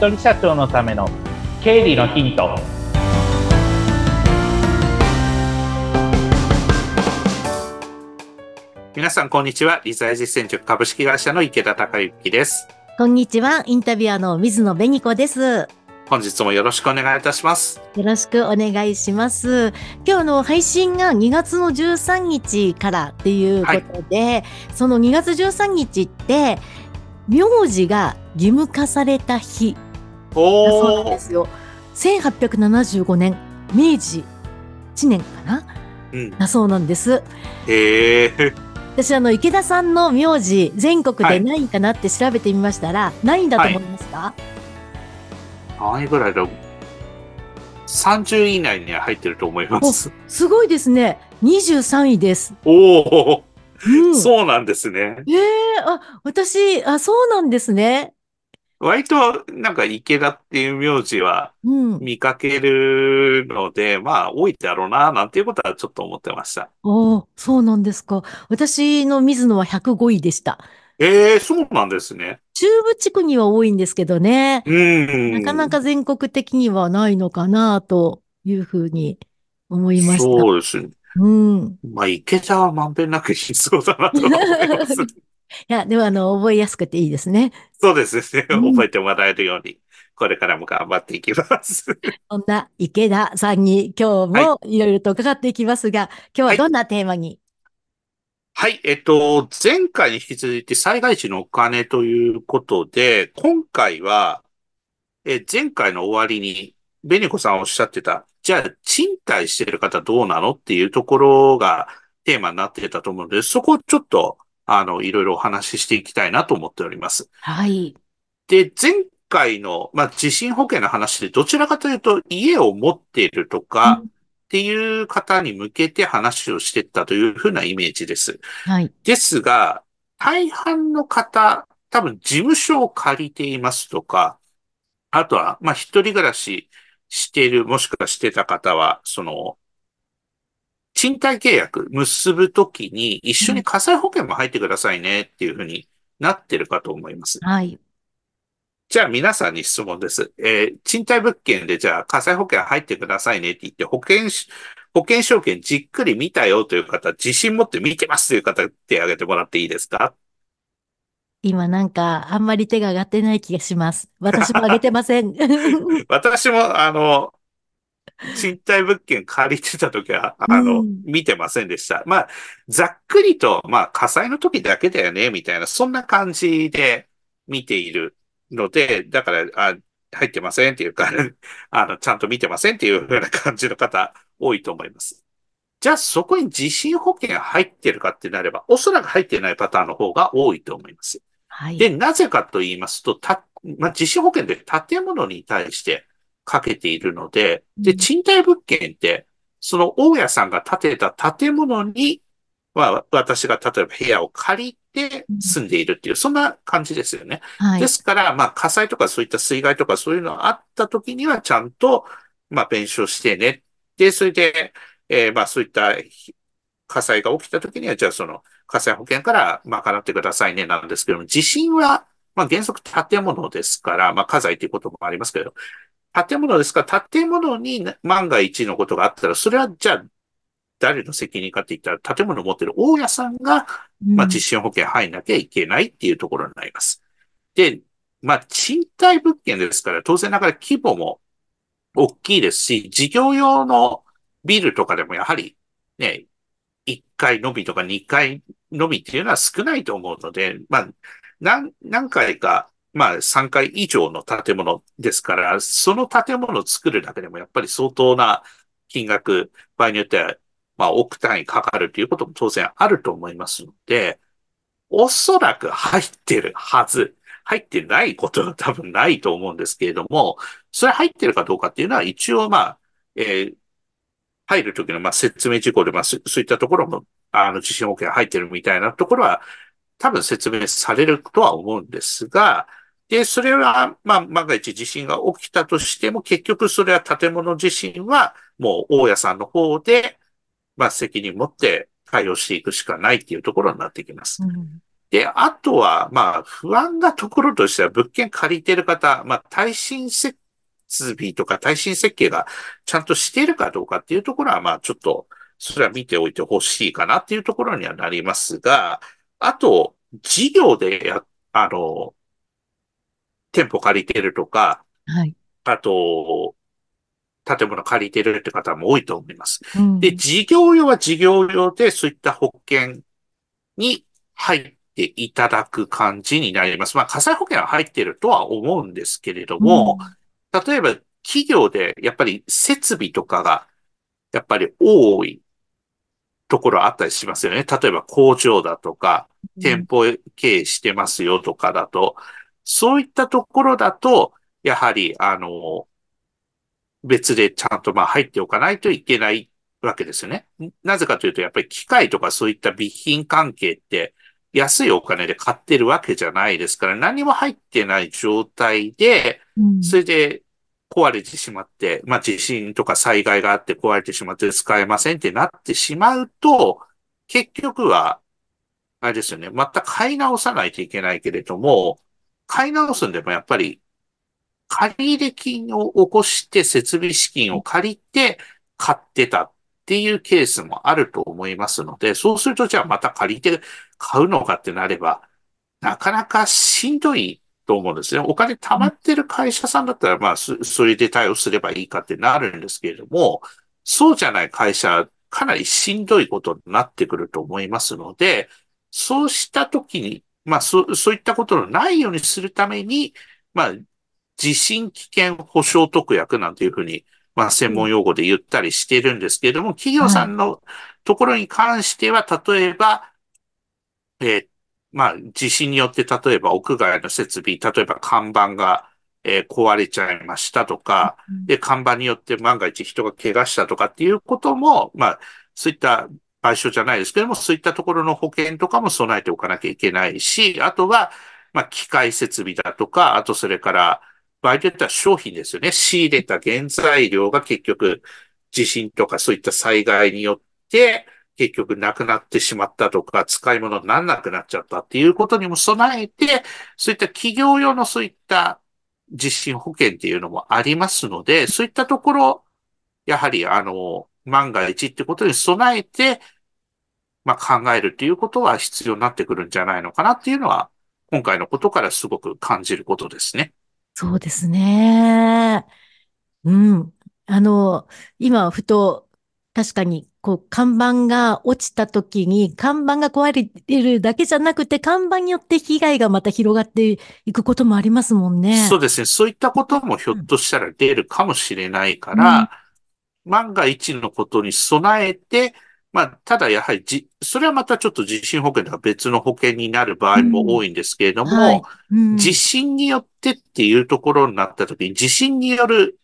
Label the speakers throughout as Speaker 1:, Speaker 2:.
Speaker 1: 人社長のための経理のヒント。
Speaker 2: 皆さんこんにちは。理財実践局株式会社の池田孝之です。
Speaker 3: こんにちは。インタビュアーの水野紅子です。
Speaker 2: 本日もよろしくお願いいたします。
Speaker 3: よろしくお願いします。今日の配信が2月の13日からっていうことで、はい、その2月13日って名字が義務化された日だそうなんですよ。1875年明治1年かな、うん、だそうなんです。
Speaker 2: へえ。
Speaker 3: 私あの池田さんの名字全国で何位かなって調べてみましたら、はい、何位だと思いますか、はい、
Speaker 2: 何位ぐらいだろう30位以内には入ってると思います。
Speaker 3: すごいですね。23位です。
Speaker 2: おお。うん、そうなんですね。
Speaker 3: ええー、あ、私、あ、そうなんですね。
Speaker 2: 割と、なんか池田っていう名字は見かけるので、うん、まあ、多いだろうな、なんていうことはちょっと思ってました。
Speaker 3: おそうなんですか。私の水野は105位でした。
Speaker 2: ええー、そうなんですね。
Speaker 3: 中部地区には多いんですけどね。うん。なかなか全国的にはないのかな、というふうに思いました。
Speaker 2: そうですね。うん。まあ、池田はまんべんなくいそうだなと思います。い
Speaker 3: や、でもあの、覚えやすくていいですね。
Speaker 2: そうですね。覚えてもらえるように、これからも頑張っていきます。
Speaker 3: そんな池田さんに今日もいろいろと伺っていきますが、はい、今日はどんなテーマに、
Speaker 2: はい、はい、えっと、前回に引き続いて災害時のお金ということで、今回は、え前回の終わりに、ベニコさんおっしゃってた、じゃあ、賃貸してる方どうなのっていうところがテーマになってたと思うので、そこをちょっと、あの、いろいろお話ししていきたいなと思っております。
Speaker 3: はい。
Speaker 2: で、前回の、まあ、地震保険の話で、どちらかというと、家を持っているとか、っていう方に向けて話をしていったというふうなイメージです。
Speaker 3: はい。
Speaker 2: ですが、大半の方、多分事務所を借りていますとか、あとは、まあ、一人暮らししている、もしくはしてた方は、その、賃貸契約結ぶときに一緒に火災保険も入ってくださいねっていうふうになってるかと思います。
Speaker 3: はい。
Speaker 2: じゃあ皆さんに質問です。えー、賃貸物件でじゃあ火災保険入ってくださいねって言って保険、保険証券じっくり見たよという方、自信持って見てますという方手挙げてもらっていいですか？
Speaker 3: 今なんか、あんまり手が上がってない気がします。私も上げてません。
Speaker 2: 私も、あの、賃貸物件借りてた時は、あの、うん、見てませんでした。まあ、ざっくりと、まあ、火災の時だけだよね、みたいな、そんな感じで見ているので、だから、あ入ってませんっていうか、あの、ちゃんと見てませんっていう風な感じの方、多いと思います。じゃあそこに地震保険入ってるかってなれば、おそらく入ってないパターンの方が多いと思います。
Speaker 3: はい。
Speaker 2: で、なぜかと言いますと、た、まあ、地震保険で建物に対してかけているので、で、賃貸物件って、その大家さんが建てた建物に、まあ、私が例えば部屋を借りて住んでいるっていう、そんな感じですよね。はい、ですから、まあ、火災とかそういった水害とかそういうのがあった時にはちゃんと、まあ、弁償してね。で、それで、えー、まあ、そういった火災が起きた時には、じゃあその火災保険から賄ってくださいねなんですけども、地震は、まあ原則建物ですから、まあ火災ということもありますけど、建物ですか？ら、建物に万が一のことがあったら、それはじゃあ誰の責任かって言ったら、建物を持ってる大家さんが、まあ地震保険入んなきゃいけないっていうところになります。で、まあ賃貸物件ですから、当然ながら規模も大きいですし、事業用のビルとかでもやはりね、1回のみとか2回のみっていうのは少ないと思うので、まあ、何、何回か、まあ3回以上の建物ですから、その建物を作るだけでもやっぱり相当な金額、場合によっては、まあ億単位かかるということも当然あると思いますので、おそらく入ってるはず。入ってないことは多分ないと思うんですけれども、それ入ってるかどうかっていうのは一応まあ、えー、入るときの、まあ、説明事項で、まあ、そういったところも、あの、地震保険入ってるみたいなところは、多分説明されるとは思うんですが、で、それは、まあ、万が一地震が起きたとしても、結局それは建物地震は、もう大家さんの方で、まあ、責任持って対応していくしかないっていうところになってきます。うん、で、あとは、まあ、不安なところとしては、物件借りてる方、まあ、耐震設備とか耐震設計がちゃんとしているかどうかっていうところは、まあ、ちょっと、それは見ておいてほしいかなっていうところにはなりますが、あと、事業でや、あの、店舗借りてるとか、
Speaker 3: はい。
Speaker 2: あと、建物借りてるって方も多いと思います。
Speaker 3: うん
Speaker 2: で、事業用は事業用でそういった保険に入っていただく感じになります。まあ、火災保険は入っているとは思うんですけれども、例えば企業でやっぱり設備とかがやっぱり多いところあったりしますよね。例えば工場だとか、店舗経営してますよとかだと、そういったところだと、やはり、あの、別でちゃんとまあ入っておかないといけないわけですよね。なぜかというと、やっぱり機械とかそういった備品関係って安いお金で買ってるわけじゃないですから、何も入ってない状態で、
Speaker 3: うん
Speaker 2: それで壊れてしまって、まあ地震とか災害があって壊れてしまって使えませんってなってしまうと、結局は、あれですよね、また買い直さないといけないけれども、買い直すんでもやっぱり、借入金を起こして設備資金を借りて買ってたっていうケースもあると思いますので、そうするとじゃあまた借りて買うのかってなれば、なかなかしんどいと思うんですね。お金貯まってる会社さんだったら、まあ、それで対応すればいいかってなるんですけれども、そうじゃない会社、かなりしんどいことになってくると思いますので、そうしたときに、まあ、そう、そういったことのないようにするために、まあ、地震危険保障特約なんていうふうに、まあ、専門用語で言ったりしてるんですけれども、企業さんのところに関しては、例えば、えーまあ、地震によって、例えば屋外の設備、例えば看板が、えー壊れちゃいましたとか、で、看板によって万が一人が怪我したとかっていうことも、まあ、そういった賠償じゃないですけども、そういったところの保険とかも備えておかなきゃいけないし、あとは、まあ、機械設備だとか、あとそれから、場合によっては商品ですよね。仕入れた原材料が結局、地震とかそういった災害によって、結局なくなってしまったとか、使い物にならなくなっちゃったっていうことにも備えて、そういった企業用のそういった地震保険っていうのもありますので、そういったところ、やはり、あの、万が一ってことに備えて、まあ、考えるっていうことは必要になってくるんじゃないのかなっていうのは、今回のことからすごく感じることですね。
Speaker 3: そうですね。うん。あの、今、ふと、確かに、こう、看板が落ちた時に、看板が壊れてるだけじゃなくて、看板によって被害がまた広がっていくこともありますもんね。
Speaker 2: そうですね。そういったこともひょっとしたら出るかもしれないから、万が一のことに備えて、まあ、ただやはりじ、それはまたちょっと地震保険とは別の保険になる場合も多いんですけれども、
Speaker 3: はい。うん。
Speaker 2: 地震によってっていうところになった時に、地震による、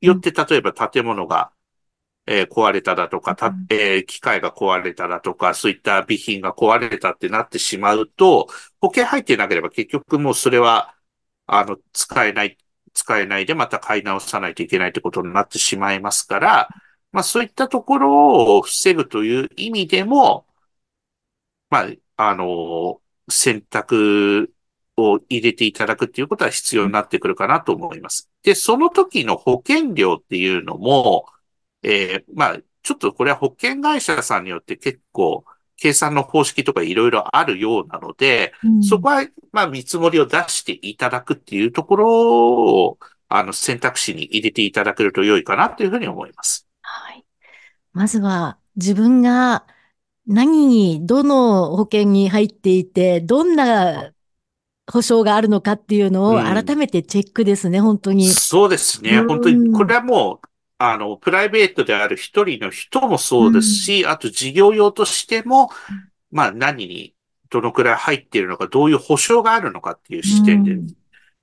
Speaker 2: よって例えば建物が、えー壊れただとか、た
Speaker 3: うん。
Speaker 2: えー機械が壊れただとか、そういった備品が壊れたってなってしまうと、保険入ってなければ結局もうそれは、あの、使えない、使えないでまた買い直さないといけないってことになってしまいますから、まあそういったところを防ぐという意味でも、まあ、あの、選択を入れていただくっていうことは必要になってくるかなと思います。で、その時の保険料っていうのも、えーまあ、ちょっとこれは保険会社さんによって結構、計算の方式とかいろいろあるようなので、
Speaker 3: うん
Speaker 2: そこは、まあ、見積もりを出していただくっていうところを、あの、選択肢に入れていただけると良いかなというふうに思います。
Speaker 3: はい。まずは自分が何に、どの保険に入っていて、どんな保証があるのかっていうのを
Speaker 2: うん
Speaker 3: 改めてチェックですね、本当に。
Speaker 2: そうですね。
Speaker 3: うん
Speaker 2: 本当に、これはもう、あの、プライベートである一人の人もそうですし、あと事業用としても、まあ何にどのくらい入っているのか、どういう保証があるのかっていう視点で、
Speaker 3: うん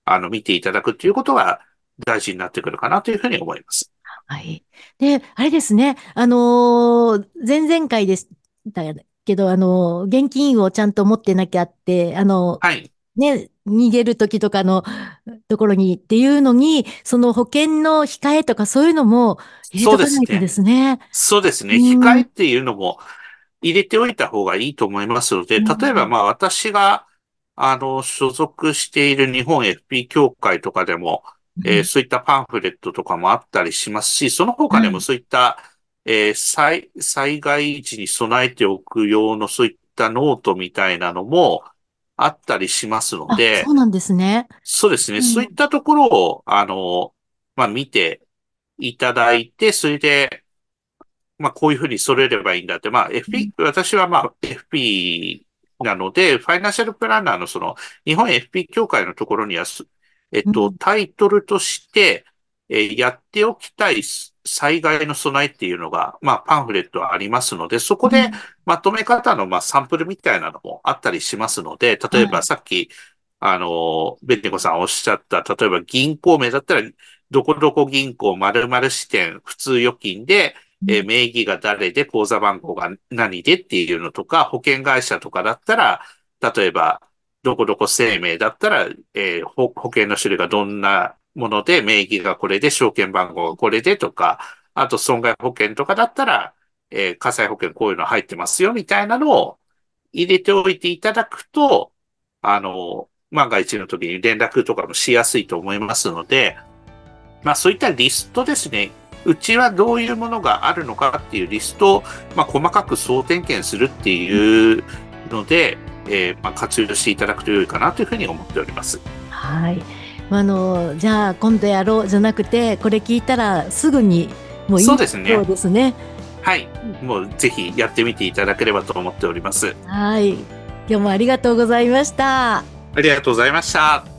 Speaker 2: あの、見ていただくっていうことが大事になってくるかなというふうに思います。
Speaker 3: はい。で、あれですね、あのー前々回でしたけど、あのー現金をちゃんと持ってなきゃって、あの
Speaker 2: はい。
Speaker 3: ね、逃げる時とかのところにっていうのに、その保険の控えとかそういうのも入れとかないとですね。
Speaker 2: そうですね。
Speaker 3: うん
Speaker 2: 控えっていうのも、入れておいた方がいいと思いますので、例えばまあ私が、あの、所属している日本 FP 協会とかでも、えー、そういったパンフレットとかもあったりしますし、その他でもそういった、えー、災、災害時に備えておく用のそういったノートみたいなのもあったりしますので、
Speaker 3: そうなんですね。
Speaker 2: そうですね。うん、そういったところを、あの、まあ、見ていただいて、それで、まあ、こういうふうに揃えればいいんだって、まあ、FP、私はまあ、FP なので、ファイナンシャルプランナーのその、日本 FP 協会のところには、えっと、タイトルとして、えー、やっておきたい災害の備えっていうのが、まあ、パンフレットはありますので、そこでまとめ方の、まあ、サンプルみたいなのもあったりしますので、例えばさっき、あの、ベンネコさんおっしゃった、例えば銀行名だったら、どこどこ銀行〇〇支店普通預金で、えー、名義が誰で、口座番号が何でっていうのとか、保険会社とかだったら、例えば、どこどこ生命だったら、えー、保険の種類がどんなもので、名義がこれで、証券番号がこれでとか、あと損害保険とかだったら、えー、火災保険こういうの入ってますよみたいなのを入れておいていただくと、あの、万が一の時に連絡とかもしやすいと思いますので、まあそういったリストですね。うちはどういうものがあるのかっていうリストを、まあ、細かく総点検するっていうので、えー、まあ、活用していただくと良いかなというふうに思っております。
Speaker 3: はい。あのじゃあ今度やろうじゃなくてこれ聞いたらすぐにもういいそうですね。そうですね。
Speaker 2: はい。もうぜひやってみていただければと思っております。
Speaker 3: はい。今日もありがとうございました。
Speaker 2: ありがとうございました。